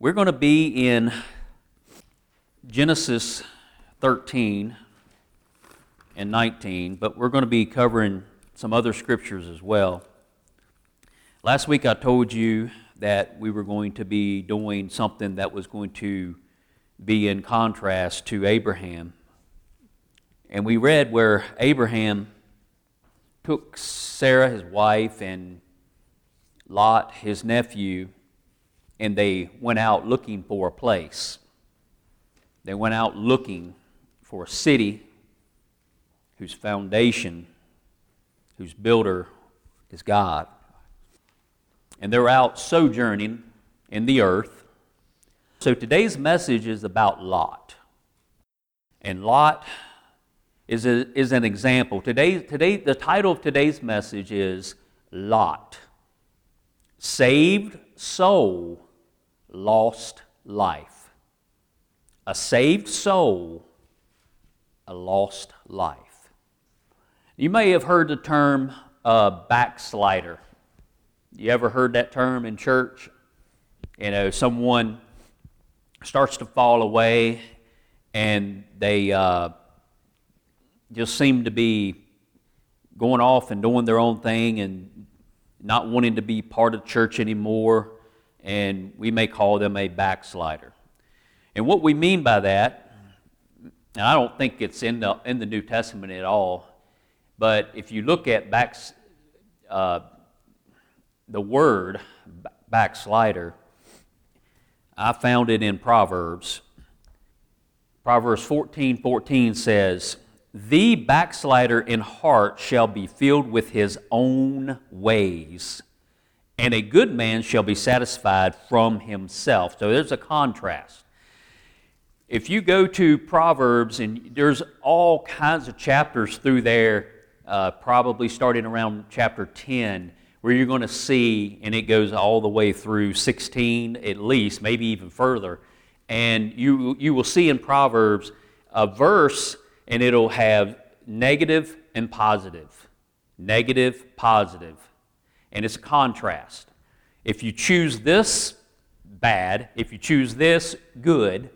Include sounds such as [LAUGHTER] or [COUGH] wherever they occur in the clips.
We're going to be in Genesis 13 and 19, but we're going to be covering some other scriptures as well. Last week I told you that we were going to be doing something that was going to be in contrast to Abraham. And we read where Abraham took Sarah, his wife, and Lot, his nephew, and they went out looking for a place. They went out looking for a city whose foundation, whose builder is God. And they're out sojourning in the earth. So today's message is about Lot. And Lot is, a, is an example. Today, today, the title of today's message is Lot Saved Soul, Lost Life. A saved soul, a lost life. You may have heard the term uh, backslider. You ever heard that term in church? You know, someone starts to fall away and they. Uh, just seem to be going off and doing their own thing and not wanting to be part of church anymore, and we may call them a backslider. And what we mean by that, I don't think it's in the, in the New Testament at all, but if you look at backs, uh, the word backslider, I found it in Proverbs. Proverbs 14 14 says, the backslider in heart shall be filled with his own ways, and a good man shall be satisfied from himself. So there's a contrast. If you go to Proverbs, and there's all kinds of chapters through there, uh, probably starting around chapter 10, where you're going to see, and it goes all the way through 16 at least, maybe even further. And you, you will see in Proverbs a verse and it'll have negative and positive. Negative, positive. And it's a contrast. If you choose this, bad. If you choose this, good.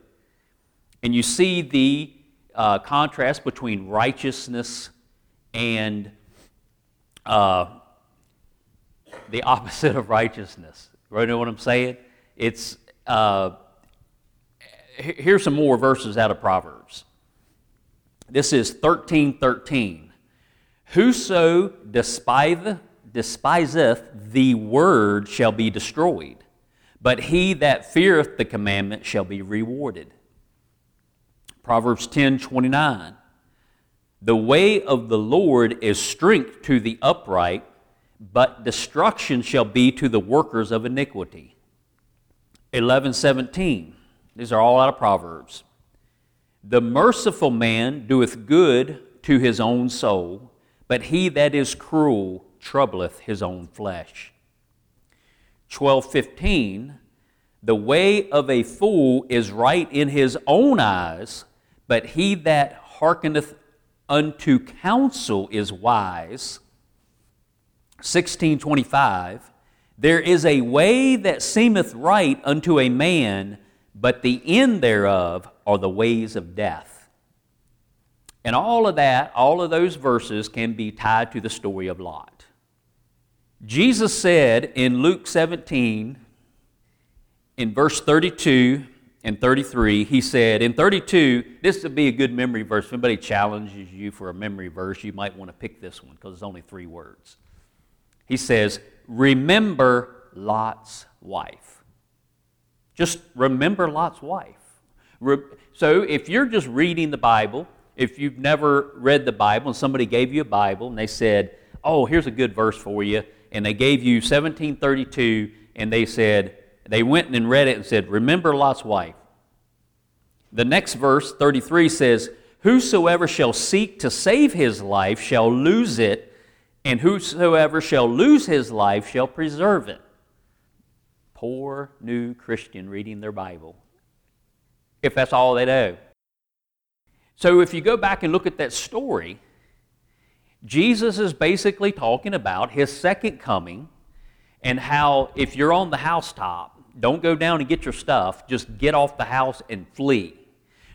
And you see the uh, contrast between righteousness and uh, the [LAUGHS] opposite of righteousness. You know what I'm saying? It's uh, here's some more verses out of Proverbs. This is 1313. Whoso despiseth, despiseth the word shall be destroyed, but he that feareth the commandment shall be rewarded. Proverbs 10 29. The way of the Lord is strength to the upright, but destruction shall be to the workers of iniquity. 1117. These are all out of Proverbs. The merciful man doeth good to his own soul, but he that is cruel troubleth his own flesh. 12:15 The way of a fool is right in his own eyes, but he that hearkeneth unto counsel is wise. 1625 There is a way that seemeth right unto a man, but the end thereof are the ways of death. And all of that, all of those verses can be tied to the story of Lot. Jesus said in Luke 17, in verse 32 and 33, he said, in 32, this would be a good memory verse. If anybody challenges you for a memory verse, you might want to pick this one because it's only three words. He says, Remember Lot's wife. Just remember Lot's wife. So if you're just reading the Bible, if you've never read the Bible and somebody gave you a Bible and they said, Oh, here's a good verse for you, and they gave you 1732 and they said, they went and read it and said, Remember Lot's wife. The next verse, 33, says, Whosoever shall seek to save his life shall lose it, and whosoever shall lose his life shall preserve it poor new Christian reading their Bible, if that's all they know. So if you go back and look at that story, Jesus is basically talking about his second coming and how if you're on the housetop, don't go down and get your stuff. Just get off the house and flee.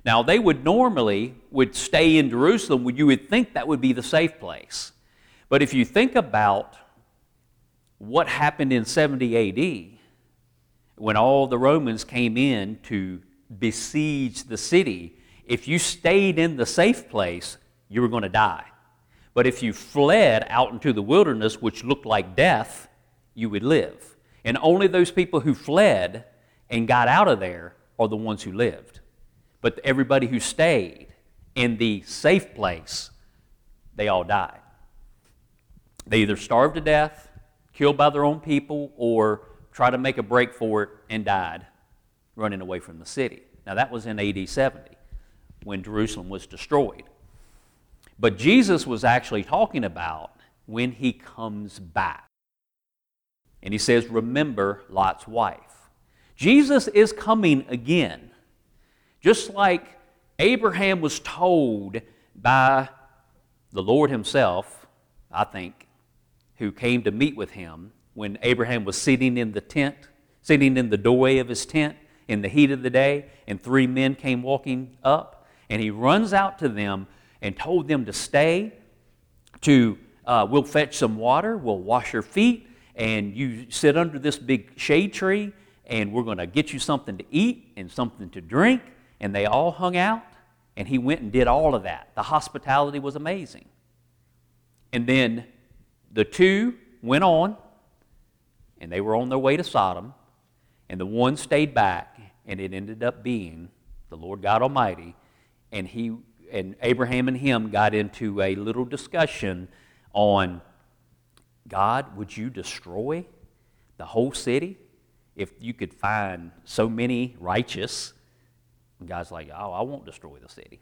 Now, they would normally would stay in Jerusalem. You would think that would be the safe place. But if you think about what happened in 70 AD, when all the Romans came in to besiege the city, if you stayed in the safe place, you were going to die. But if you fled out into the wilderness, which looked like death, you would live. And only those people who fled and got out of there are the ones who lived. But everybody who stayed in the safe place, they all died. They either starved to death, killed by their own people, or tried to make a break for it and died running away from the city. Now, that was in AD 70 when Jerusalem was destroyed. But Jesus was actually talking about when he comes back. And he says, Remember Lot's wife. Jesus is coming again. Just like Abraham was told by the Lord Himself, I think, who came to meet with him when Abraham was sitting in the tent, sitting in the doorway of his tent in the heat of the day, and three men came walking up, and he runs out to them and told them to stay, to uh, we'll fetch some water, we'll wash your feet, and you sit under this big shade tree, and we're going to get you something to eat and something to drink. And they all hung out, and he went and did all of that. The hospitality was amazing. And then the two went on, and they were on their way to Sodom, and the one stayed back, and it ended up being the Lord God Almighty, and he and Abraham and him got into a little discussion on God, would you destroy the whole city if you could find so many righteous? And God's like, oh, I won't destroy the city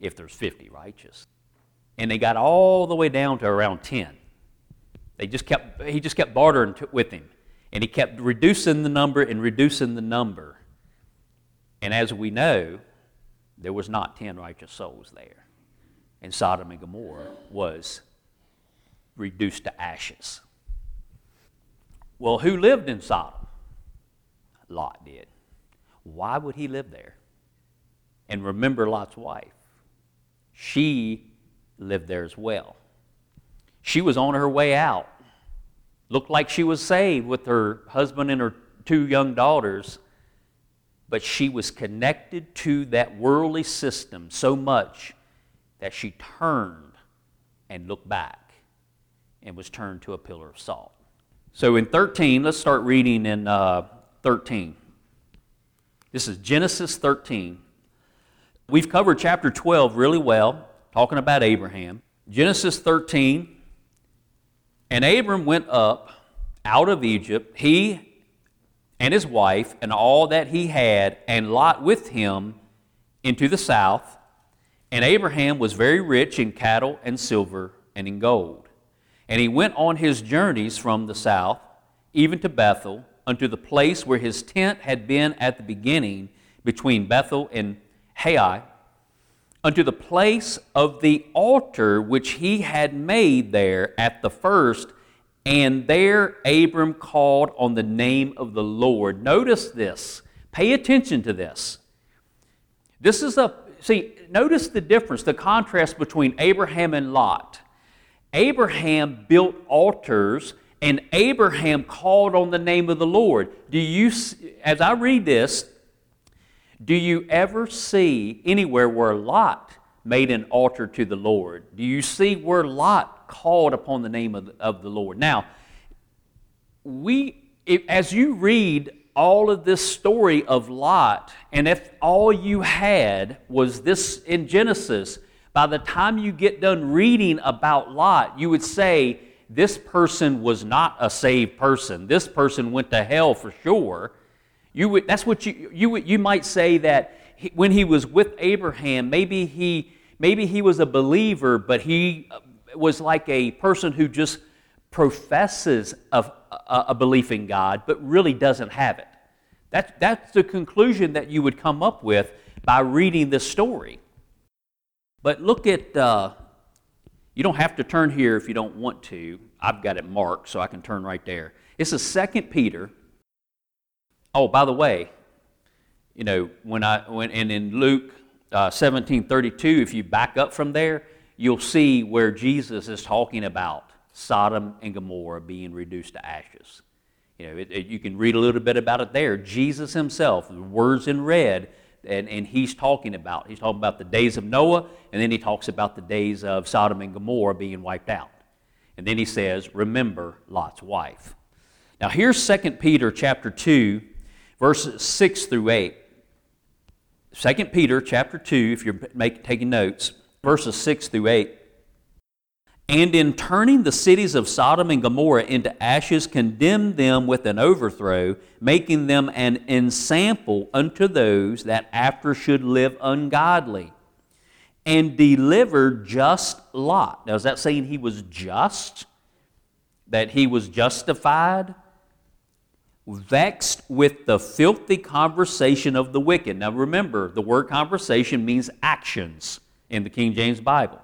if there's 50 righteous. And they got all the way down to around 10. They just kept, he just kept bartering with him. And he kept reducing the number and reducing the number. And as we know, there was not 10 righteous souls there. And Sodom and Gomorrah was reduced to ashes. Well, who lived in Sodom? Lot did. Why would he live there? And remember Lot's wife. She lived there as well. She was on her way out. Looked like she was saved with her husband and her two young daughters, but she was connected to that worldly system so much that she turned and looked back and was turned to a pillar of salt. So in 13, let's start reading in uh, 13. This is Genesis 13. We've covered chapter 12 really well, talking about Abraham. Genesis 13, and Abram went up out of Egypt, he and his wife, and all that he had, and Lot with him into the south. And Abraham was very rich in cattle and silver and in gold. And he went on his journeys from the south, even to Bethel, unto the place where his tent had been at the beginning, between Bethel and Hai, unto the place of the altar which he had made there at the first. And there Abram called on the name of the Lord. Notice this. Pay attention to this. This is a, see, notice the difference, the contrast between Abraham and Lot. Abraham built altars and Abraham called on the name of the Lord. Do you, as I read this, do you ever see anywhere where Lot made an altar to the Lord? Do you see where Lot called upon the name of the, of the Lord? Now, we, if, as you read all of this story of Lot, and if all you had was this in Genesis, by the time you get done reading about Lot, you would say, this person was not a saved person. This person went to hell for sure. You would, that's what you, you, you might say that he, when he was with Abraham, maybe he, maybe he was a believer, but he was like a person who just professes a, a, a belief in God, but really doesn't have it. That, that's the conclusion that you would come up with by reading this story. But look at, uh, you don't have to turn here if you don't want to. I've got it marked so I can turn right there. It's is 2 Peter Oh, by the way, you know, when I, when, and in Luke uh, 17 32, if you back up from there, you'll see where Jesus is talking about Sodom and Gomorrah being reduced to ashes. You know, it, it, you can read a little bit about it there. Jesus himself, the words in red, and, and he's talking about. He's talking about the days of Noah, and then he talks about the days of Sodom and Gomorrah being wiped out. And then he says, remember Lot's wife. Now here's 2 Peter chapter 2, verses 6 through 8. 2 Peter chapter 2, if you're make, taking notes, verses 6 through 8. And in turning the cities of Sodom and Gomorrah into ashes, condemned them with an overthrow, making them an ensample unto those that after should live ungodly. And delivered just Lot. Now, is that saying he was just? That he was justified? Vexed with the filthy conversation of the wicked. Now, remember, the word conversation means actions in the King James Bible.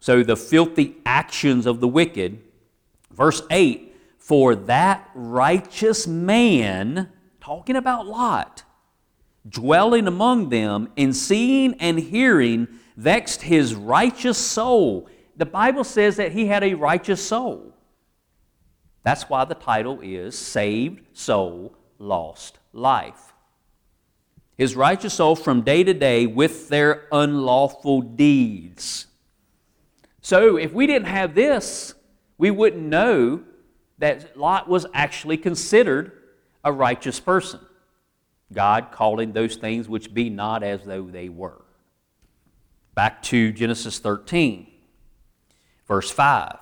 So the filthy actions of the wicked. Verse 8 For that righteous man, talking about Lot, dwelling among them, and seeing and hearing, vexed his righteous soul. The Bible says that he had a righteous soul. That's why the title is Saved Soul, Lost Life. His righteous soul from day to day with their unlawful deeds. So if we didn't have this, we wouldn't know that Lot was actually considered a righteous person. God calling those things which be not as though they were. Back to Genesis 13, verse 5.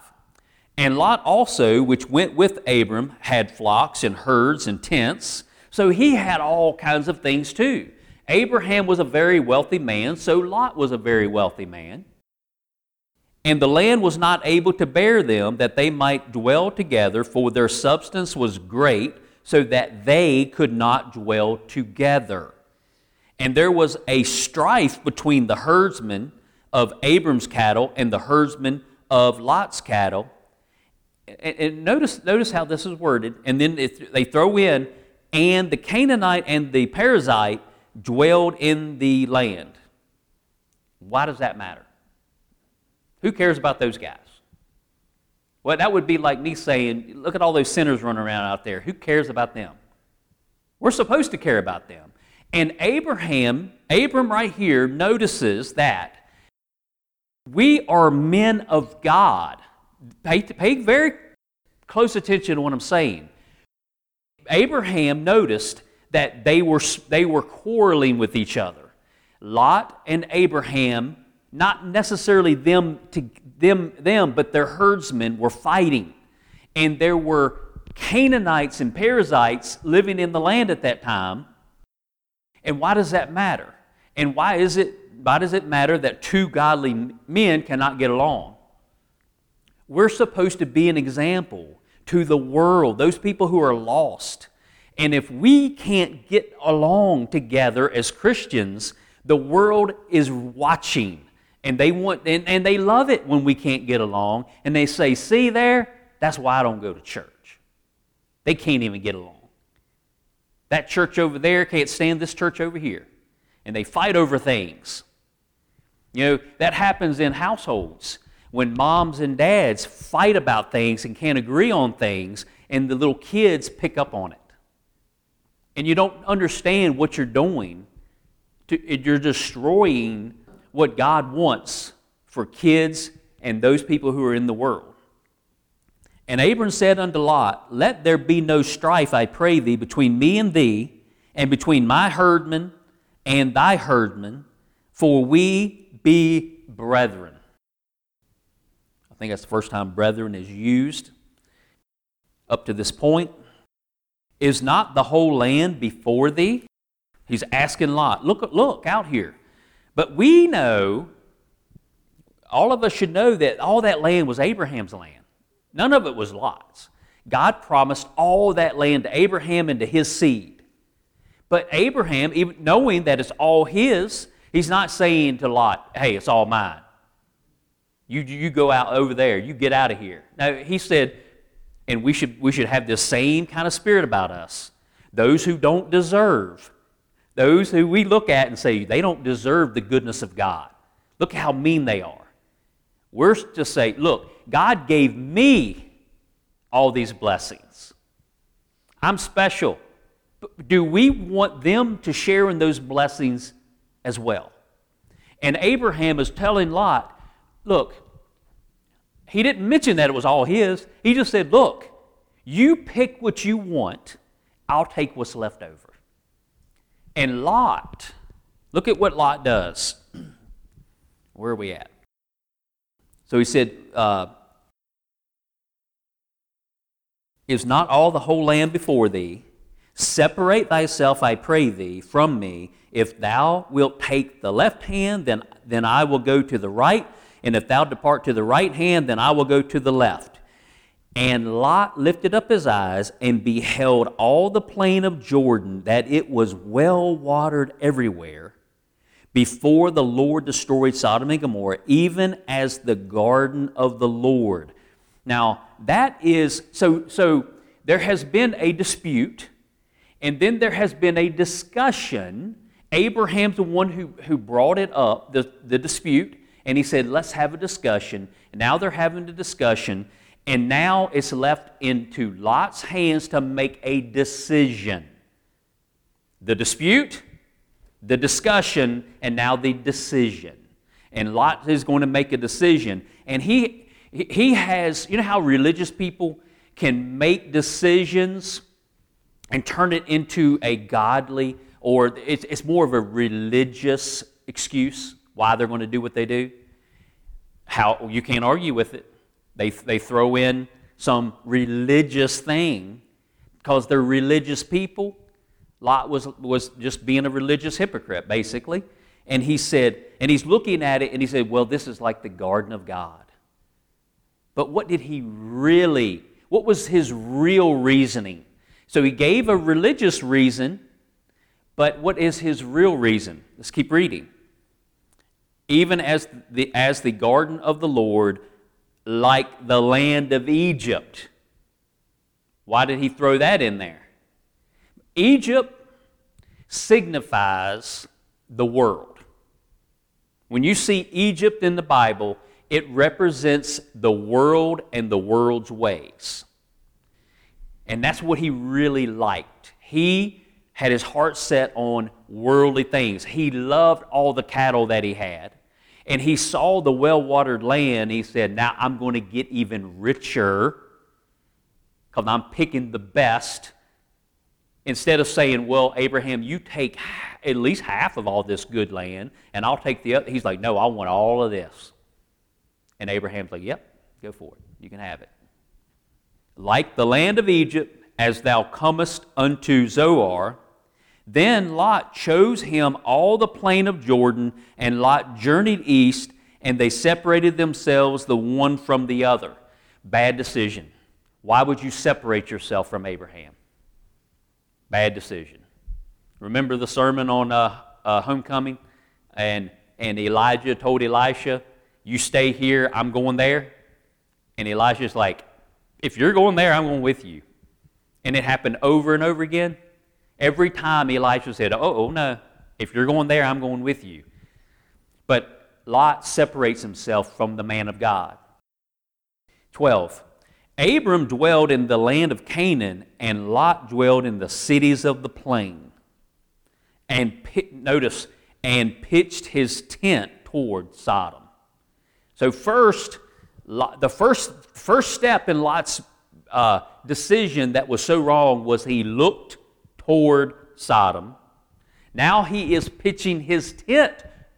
And Lot also, which went with Abram, had flocks and herds and tents. So he had all kinds of things too. Abraham was a very wealthy man, so Lot was a very wealthy man. And the land was not able to bear them, that they might dwell together, for their substance was great, so that they could not dwell together. And there was a strife between the herdsmen of Abram's cattle and the herdsmen of Lot's cattle. And, notice, notice how this is worded. And then they throw in, and the Canaanite and the Perizzite dwelled in the land. Why does that matter? Who cares about those guys? Well, that would be like me saying, look at all those sinners running around out there. Who cares about them? We're supposed to care about them. And Abraham, Abram right here, notices that we are men of God. Pay, pay very close attention to what I'm saying. Abraham noticed that they were, they were quarreling with each other. Lot and Abraham not necessarily them to them them but their herdsmen were fighting. And there were canaanites and perizzites living in the land at that time. And why does that matter? And why is it why does it matter that two godly men cannot get along? We're supposed to be an example to the world those people who are lost and if we can't get along together as christians the world is watching and they want and, and they love it when we can't get along. And they say, see there, that's why I don't go to church. They can't even get along. That church over there can't stand this church over here. And they fight over things. You know, that happens in households when moms and dads fight about things and can't agree on things, and the little kids pick up on it. And you don't understand what you're doing. To, you're destroying what God wants for kids and those people who are in the world. And Abram said unto Lot, Let there be no strife, I pray thee, between me and thee, and between my herdmen and thy herdmen, for we be brethren. Think that's the first time brethren is used up to this point. Is not the whole land before thee? He's asking Lot, look, look out here. But we know, all of us should know that all that land was Abraham's land. None of it was Lot's. God promised all that land to Abraham and to his seed. But Abraham, even knowing that it's all his, he's not saying to Lot, hey, it's all mine. You, you go out over there, you get out of here. Now, he said, and we should, we should have this same kind of spirit about us those who don't deserve, those who we look at and say they don't deserve the goodness of God. Look how mean they are. We're to say, look, God gave me all these blessings. I'm special. Do we want them to share in those blessings as well? And Abraham is telling Lot, look, he didn't mention that it was all his. He just said, look, you pick what you want, I'll take what's left over. And Lot, look at what Lot does. [CLEARS THROAT] Where are we at? So he said, uh, Is not all the whole land before thee? Separate thyself, I pray thee, from me. If thou wilt take the left hand, then, then I will go to the right. And if thou depart to the right hand, then I will go to the left. And Lot lifted up his eyes and beheld all the plain of Jordan, that it was well watered everywhere, before the Lord destroyed Sodom and Gomorrah, even as the garden of the Lord. Now, that is, so, so there has been a dispute, and then there has been a discussion. Abraham's the one who, who brought it up, the, the dispute, and he said, let's have a discussion. And now they're having a discussion, and now it's left into Lot's hands to make a decision. The dispute, the discussion, and now the decision. And Lot is going to make a decision. And he, he has, you know how religious people can make decisions and turn it into a godly, or it's, it's more of a religious excuse why they're going to do what they do? How you can't argue with it. They, they throw in some religious thing because they're religious people. Lot was, was just being a religious hypocrite, basically. And he said, and he's looking at it and he said, Well, this is like the garden of God. But what did he really, what was his real reasoning? So he gave a religious reason, but what is his real reason? Let's keep reading. Even as the, as the garden of the Lord, like the land of Egypt. Why did he throw that in there? Egypt signifies the world. When you see Egypt in the Bible, it represents the world and the world's ways. And that's what he really liked. He had his heart set on worldly things. He loved all the cattle that he had. And he saw the well watered land. He said, Now I'm going to get even richer because I'm picking the best. Instead of saying, Well, Abraham, you take at least half of all this good land, and I'll take the other. He's like, No, I want all of this. And Abraham's like, Yep, go for it. You can have it. Like the land of Egypt, as thou comest unto Zoar, then Lot chose him all the plain of Jordan, and Lot journeyed east, and they separated themselves the one from the other. Bad decision. Why would you separate yourself from Abraham? Bad decision. Remember the sermon on uh, uh, homecoming? And, and Elijah told Elisha, you stay here, I'm going there. And Elijah's like, If you're going there, I'm going with you. And it happened over and over again. Every time Elijah said, Oh, oh no, if you're going there, I'm going with you. But Lot separates himself from the man of God. 12. Abram dwelled in the land of Canaan, and Lot dwelled in the cities of the plain. And notice, and pitched his tent toward Sodom. So, first, the first, first step in Lot's uh, decision that was so wrong was he looked toward Sodom. Now he is pitching his tent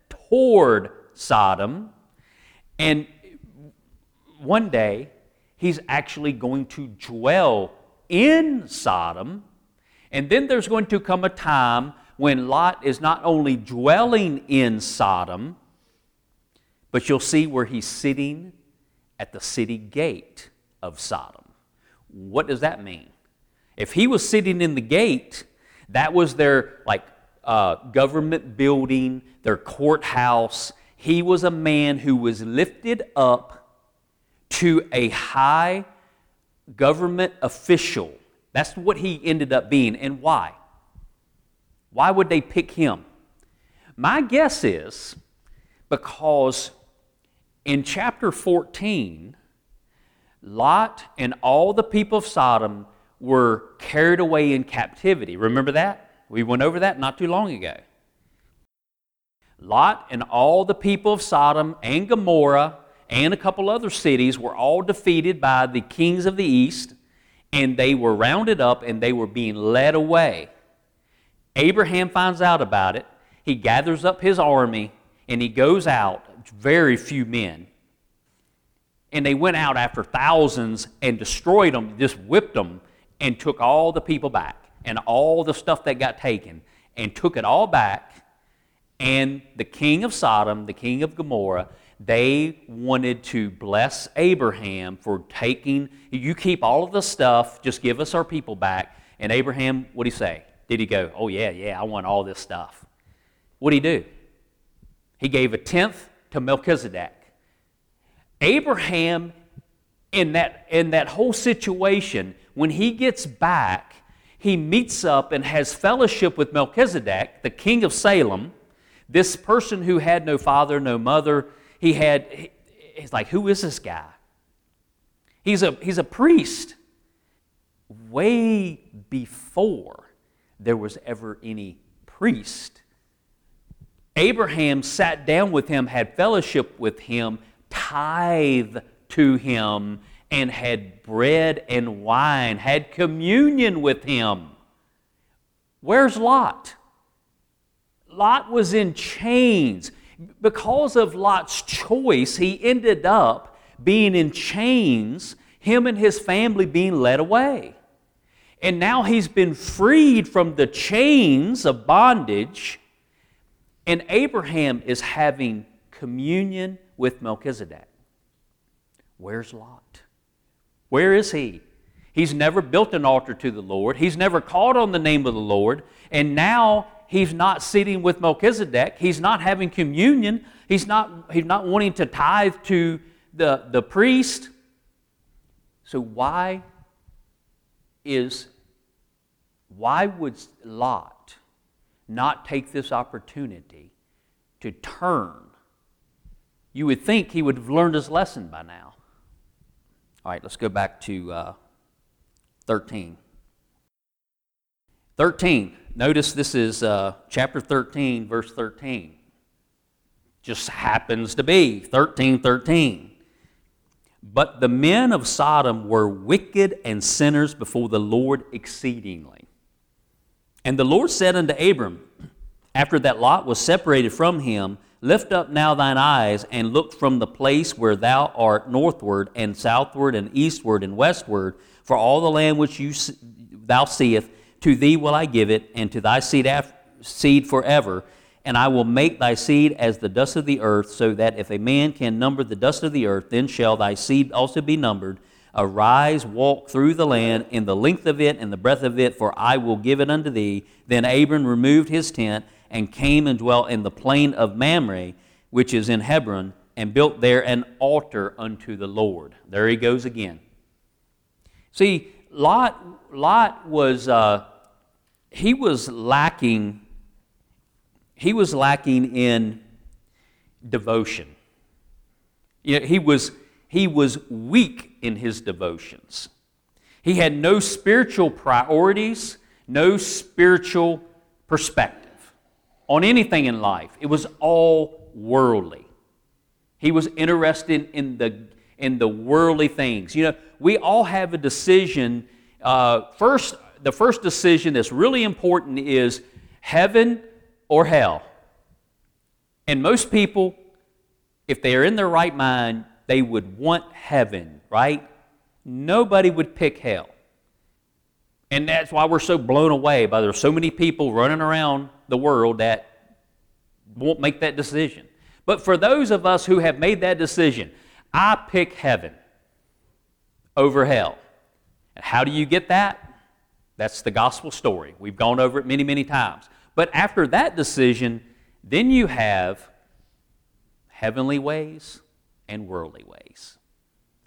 toward Sodom. And one day, he's actually going to dwell in Sodom. And then there's going to come a time when Lot is not only dwelling in Sodom, but you'll see where he's sitting at the city gate of Sodom. What does that mean? If he was sitting in the gate, that was their like uh, government building, their courthouse. He was a man who was lifted up to a high government official That's what he ended up being. And why? Why would they pick him? My guess is because in chapter 14, Lot and all the people of Sodom were carried away in captivity. Remember that? We went over that not too long ago. Lot and all the people of Sodom and Gomorrah and a couple other cities were all defeated by the kings of the east, and they were rounded up and they were being led away. Abraham finds out about it. He gathers up his army and he goes out, very few men. And they went out after thousands and destroyed them, just whipped them, and took all the people back and all the stuff that got taken and took it all back. And the king of Sodom, the king of Gomorrah, they wanted to bless Abraham for taking, you keep all of the stuff, just give us our people back. And Abraham, what did he say? Did he go, oh, yeah, yeah, I want all this stuff? What did he do? He gave a tenth to Melchizedek. Abraham, in that, in that whole situation, when he gets back, he meets up and has fellowship with Melchizedek, the king of Salem, this person who had no father, no mother, he had, he's like, who is this guy? He's a, he's a priest. Way before there was ever any priest, Abraham sat down with him, had fellowship with him, tithe to him, and had bread and wine, had communion with him. Where's Lot? Lot was in chains because of Lot's choice, he ended up being in chains, him and his family being led away. And now he's been freed from the chains of bondage, and Abraham is having communion with Melchizedek. Where's Lot? Where is he? He's never built an altar to the Lord. He's never called on the name of the Lord. And now he's not sitting with Melchizedek. He's not having communion. He's not, he's not wanting to tithe to the, the priest. So why is why would Lot not take this opportunity to turn? You would think he would have learned his lesson by now. All right, let's go back to uh, 13. 13. Notice this is uh, chapter 13, verse 13. Just happens to be 13 13. But the men of Sodom were wicked and sinners before the Lord exceedingly. And the Lord said unto Abram, after that Lot was separated from him, Lift up now thine eyes and look from the place where thou art northward and southward and eastward and westward, for all the land which you, thou seest to thee will I give it, and to thy seed, af- seed forever. And I will make thy seed as the dust of the earth, so that if a man can number the dust of the earth, then shall thy seed also be numbered. Arise, walk through the land in the length of it and the breadth of it, for I will give it unto thee. Then Abram removed his tent and came and dwelt in the plain of Mamre, which is in Hebron, and built there an altar unto the Lord. There he goes again. See, Lot, Lot was uh, he was lacking he was lacking in devotion. You know, he was he was weak in his devotions. He had no spiritual priorities, no spiritual perspective on anything in life. It was all worldly. He was interested in the in the worldly things. You know, we all have a decision. Uh, first, the first decision that's really important is heaven or hell. And most people, if they are in their right mind, they would want heaven, right? Nobody would pick hell. And that's why we're so blown away by there's so many people running around the world that won't make that decision. But for those of us who have made that decision, I pick heaven over hell. And how do you get that? That's the gospel story. We've gone over it many, many times. But after that decision, then you have heavenly ways and worldly ways.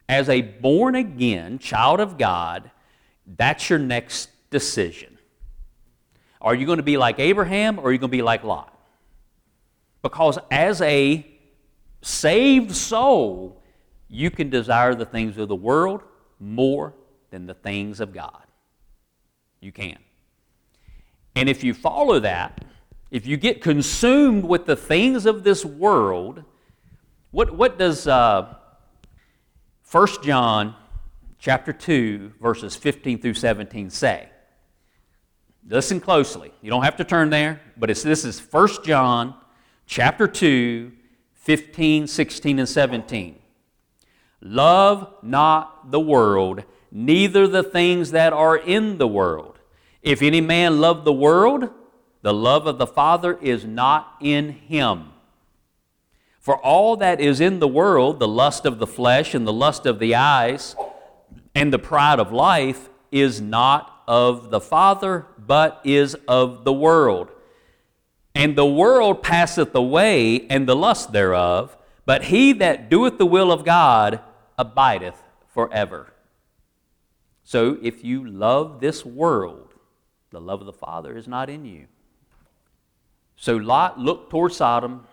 As a born again child of God, That's your next decision. Are you going to be like Abraham or are you going to be like Lot? Because as a saved soul, you can desire the things of the world more than the things of God. You can. And if you follow that, if you get consumed with the things of this world, what, what does uh, 1 John chapter 2, verses 15 through 17 say? Listen closely. You don't have to turn there, but this is 1 John chapter 2, 15, 16, and 17. Love not the world, neither the things that are in the world. If any man love the world, the love of the Father is not in him. For all that is in the world, the lust of the flesh and the lust of the eyes and the pride of life, is not of the Father, but is of the world. And the world passeth away, and the lust thereof, but he that doeth the will of God abideth forever. So if you love this world, the love of the Father is not in you. So Lot looked toward Sodom.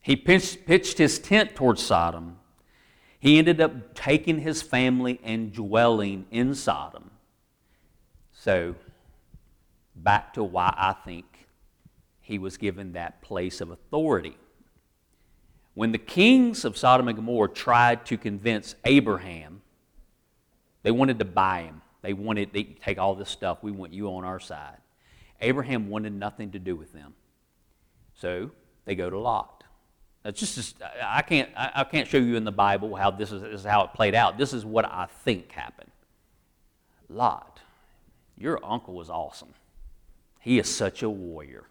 He pitched, pitched his tent toward Sodom. He ended up taking his family and dwelling in Sodom. So, back to why I think he was given that place of authority. When the kings of Sodom and Gomorrah tried to convince Abraham, they wanted to buy him. They wanted to take all this stuff. We want you on our side. Abraham wanted nothing to do with them. So they go to Lot. That's just, I can't, I can't show you in the Bible how this is, this is how it played out. This is what I think happened. Lot, your uncle was awesome. He is such a warrior.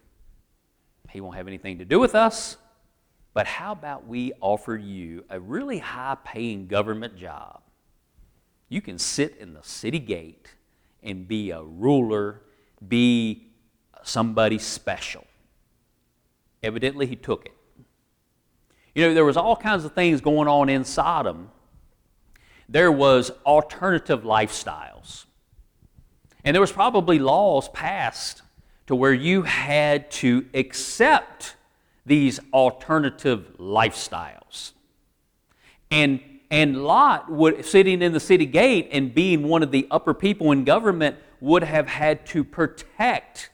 He won't have anything to do with us. But how about we offer you a really high paying government job? You can sit in the city gate and be a ruler, be somebody special. Evidently, he took it. You know, there was all kinds of things going on in Sodom. There was alternative lifestyles. And there was probably laws passed to where you had to accept these alternative lifestyles. And, and Lot, would, sitting in the city gate and being one of the upper people in government, would have had to protect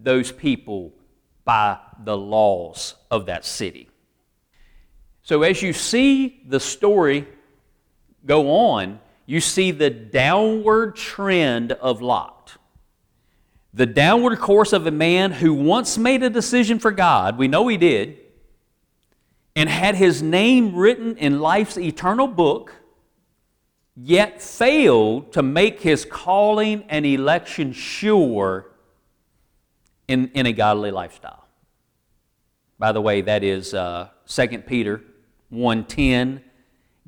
those people by the laws of that city. So, as you see the story go on, you see the downward trend of Lot. The downward course of a man who once made a decision for God, we know he did, and had his name written in life's eternal book, yet failed to make his calling and election sure in, in a godly lifestyle. By the way, that is uh, 2 Peter 1.10.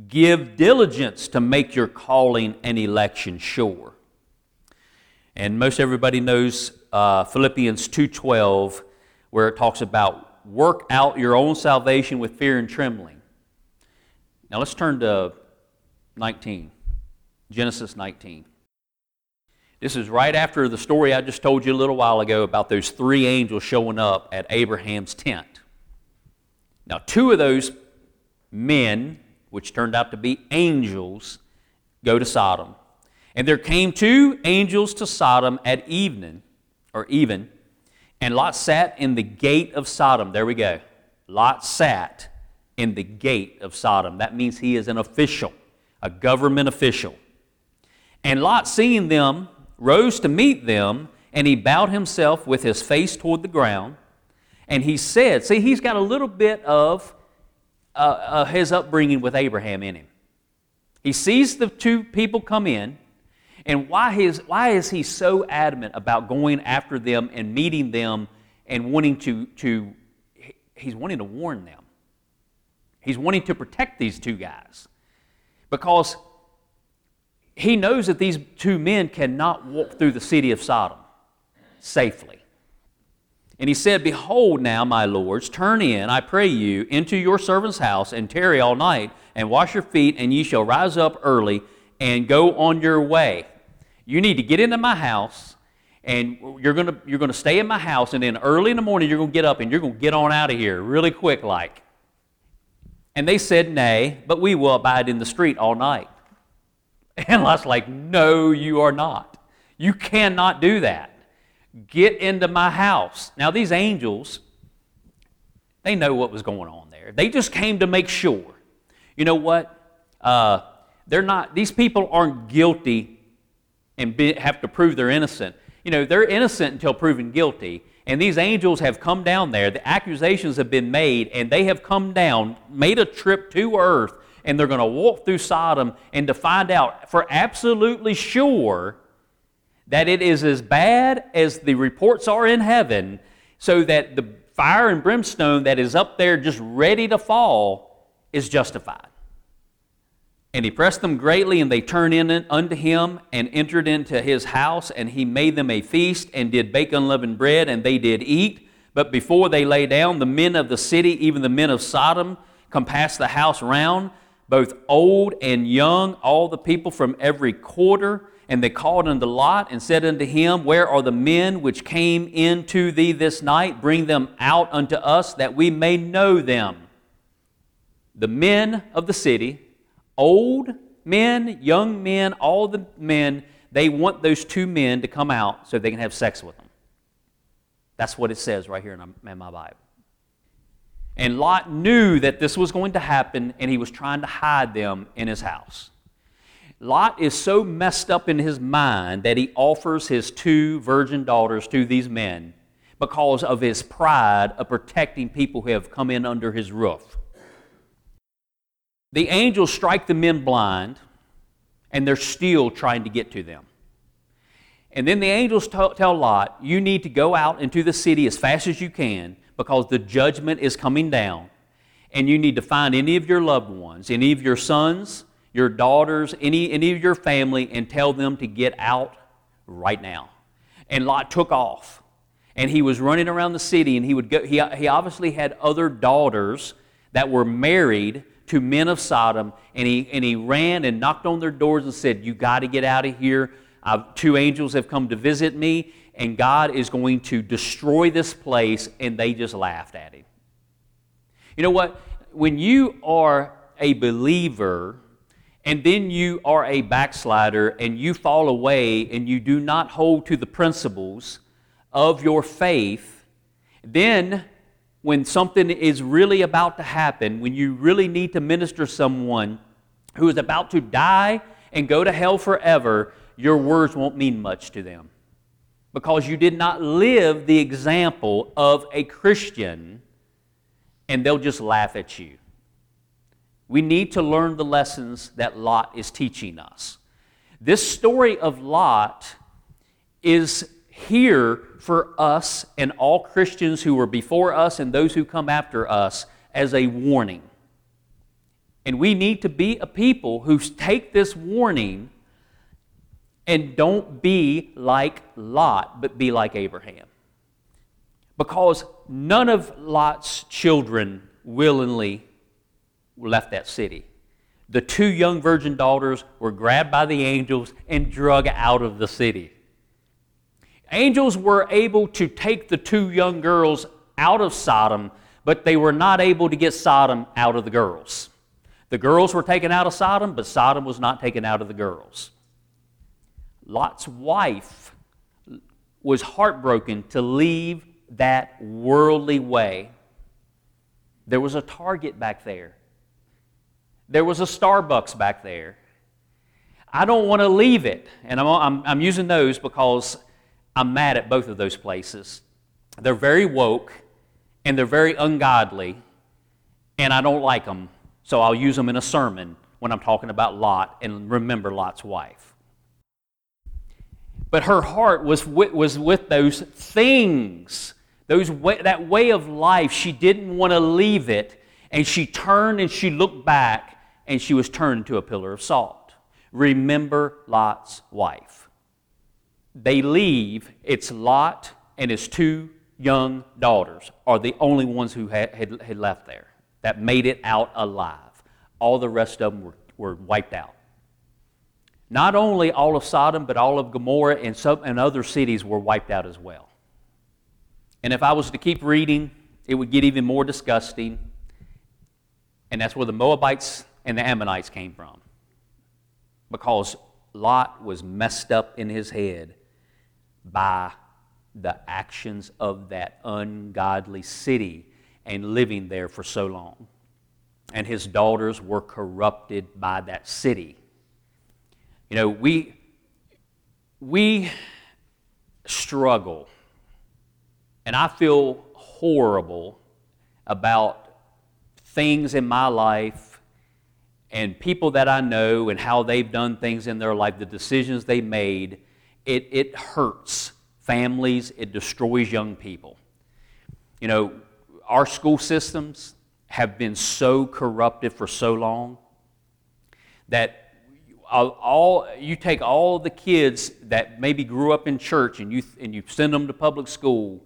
Give diligence to make your calling and election sure. And most everybody knows uh, Philippians 2.12, where it talks about work out your own salvation with fear and trembling. Now let's turn to 19, Genesis 19. This is right after the story I just told you a little while ago about those three angels showing up at Abraham's tent. Now, two of those men, which turned out to be angels, go to Sodom. And there came two angels to Sodom at evening, or even, and Lot sat in the gate of Sodom. There we go. Lot sat in the gate of Sodom. That means he is an official, a government official. And Lot, seeing them, rose to meet them, and he bowed himself with his face toward the ground. And he said, See, he's got a little bit of uh, uh, his upbringing with Abraham in him. He sees the two people come in, and why is, why is he so adamant about going after them and meeting them and wanting to, to he's wanting to warn them. He's wanting to protect these two guys. Because he knows that these two men cannot walk through the city of Sodom safely. And he said, Behold now, my lords, turn in, I pray you, into your servant's house, and tarry all night, and wash your feet, and ye shall rise up early and go on your way. You need to get into my house, and you're going to, you're to stay in my house, and then early in the morning, you're going to get up and you're going to get on out of here really quick, like. And they said, Nay, but we will abide in the street all night. [LAUGHS] And Lot's like, No, you are not. You cannot do that. Get into my house. Now, these angels, they know what was going on there. They just came to make sure. You know what? Uh, they're not, these people aren't guilty and be, have to prove they're innocent. You know, they're innocent until proven guilty. And these angels have come down there. The accusations have been made, and they have come down, made a trip to earth, and they're going to walk through Sodom and to find out for absolutely sure that it is as bad as the reports are in heaven, so that the fire and brimstone that is up there just ready to fall is justified. And he pressed them greatly, and they turned in unto him and entered into his house, and he made them a feast and did bake unleavened bread, and they did eat. But before they lay down, the men of the city, even the men of Sodom, compassed the house round, both old and young, all the people from every quarter. And they called unto Lot and said unto him, Where are the men which came into thee this night? Bring them out unto us, that we may know them. The men of the city, Old men, young men, all the men, they want those two men to come out so they can have sex with them. That's what it says right here in my Bible. And Lot knew that this was going to happen, and he was trying to hide them in his house. Lot is so messed up in his mind that he offers his two virgin daughters to these men because of his pride of protecting people who have come in under his roof. The angels strike the men blind, and they're still trying to get to them. And then the angels t- tell Lot, You need to go out into the city as fast as you can because the judgment is coming down. And you need to find any of your loved ones, any of your sons, your daughters, any, any of your family, and tell them to get out right now. And Lot took off. And he was running around the city, and he would go. He, he obviously had other daughters that were married to men of Sodom, and he, and he ran and knocked on their doors and said, You got to get out of here. I've, two angels have come to visit me, and God is going to destroy this place. And they just laughed at him. You know what? When you are a believer, and then you are a backslider, and you fall away, and you do not hold to the principles of your faith, then when something is really about to happen, when you really need to minister someone who is about to die and go to hell forever, your words won't mean much to them. Because you did not live the example of a Christian, and they'll just laugh at you. We need to learn the lessons that Lot is teaching us. This story of Lot is here for us and all Christians who were before us and those who come after us as a warning. And we need to be a people who take this warning and don't be like Lot, but be like Abraham. Because none of Lot's children willingly left that city. The two young virgin daughters were grabbed by the angels and drug out of the city. Angels were able to take the two young girls out of Sodom, but they were not able to get Sodom out of the girls. The girls were taken out of Sodom, but Sodom was not taken out of the girls. Lot's wife was heartbroken to leave that worldly way. There was a Target back there, there was a Starbucks back there. I don't want to leave it. And I'm, I'm, I'm using those because I'm mad at both of those places. They're very woke and they're very ungodly, and I don't like them, so I'll use them in a sermon when I'm talking about Lot and remember Lot's wife. But her heart was with, was with those things, those way, that way of life. She didn't want to leave it, and she turned and she looked back, and she was turned into a pillar of salt. Remember Lot's wife they leave, it's Lot and his two young daughters are the only ones who had, had, had, left there that made it out alive. All the rest of them were, were wiped out. not only all of Sodom, but all of Gomorrah and, some, and other cities were wiped out as well. And if I was to keep reading, it would get even more disgusting. And that's where the Moabites and the Ammonites came from. Because Lot was messed up in his head by the actions of that ungodly city and living there for so long. And his daughters were corrupted by that city. You know, we, we struggle, and I feel horrible about things in my life and people that I know and how they've done things in their life, the decisions they made. It, it hurts families, it destroys young people. You know, our school systems have been so corrupted for so long that all you take all the kids that maybe grew up in church and you and you send them to public school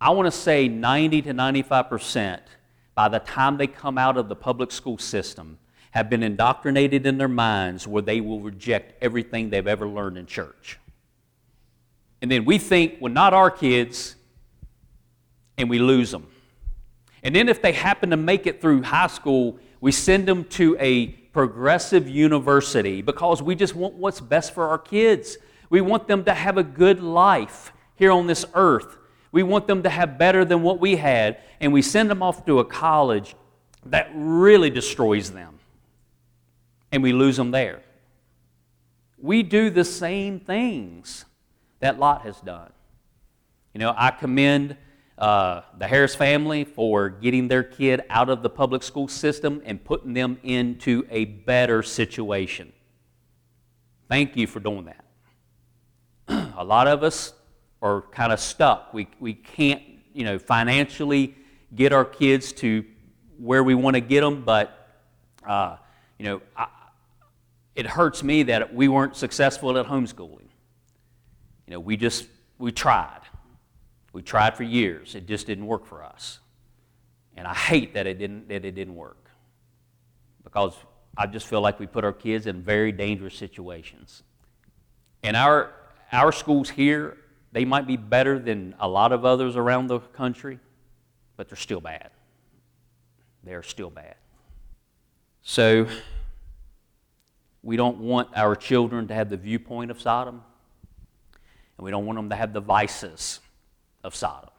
i want to say 90 to 95 percent by the time they come out of the public school system have been indoctrinated in their minds where they will reject everything they've ever learned in church and then we think well not our kids and we lose them and then if they happen to make it through high school we send them to a progressive university because we just want what's best for our kids. We want them to have a good life here on this earth. We want them to have better than what we had, and we send them off to a college that really destroys them, and we lose them there. We do the same things that Lot has done. You know, I commend uh, the Harris family for getting their kid out of the public school system and putting them into a better situation. Thank you for doing that. [CLEARS THROAT] a lot of us are kind of stuck. We, we can't, you know, financially get our kids to where we want to get them, but, uh, you know, I, it hurts me that we weren't successful at homeschooling. You know, we just, we tried. We tried for years. It just didn't work for us. And I hate that it didn't, that it didn't work because I just feel like we put our kids in very dangerous situations. And our, our schools here, they might be better than a lot of others around the country, but they're still bad. They're still bad. So, we don't want our children to have the viewpoint of Sodom, and we don't want them to have the vices of Sodom.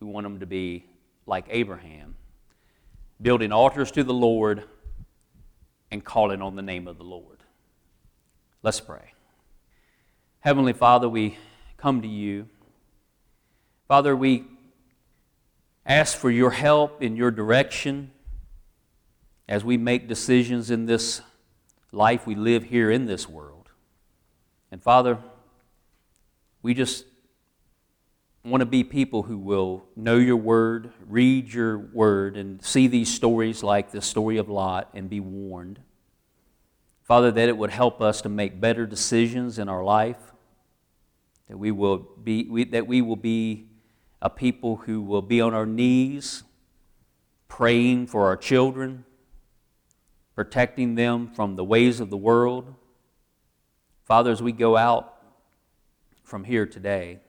We want them to be like Abraham, building altars to the Lord and calling on the name of the Lord. Let's pray. Heavenly Father, we come to you. Father, we ask for your help in your direction as we make decisions in this life we live here in this world. And Father, we just want to be people who will know your word, read your word, and see these stories like the story of Lot and be warned. Father, that it would help us to make better decisions in our life, that we will be, we, that we will be a people who will be on our knees praying for our children, protecting them from the ways of the world. Father, as we go out from here today,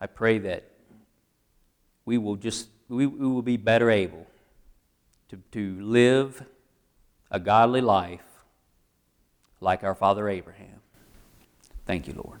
I pray that we will just we, we will be better able to, to live a godly life like our father Abraham. Thank you, Lord.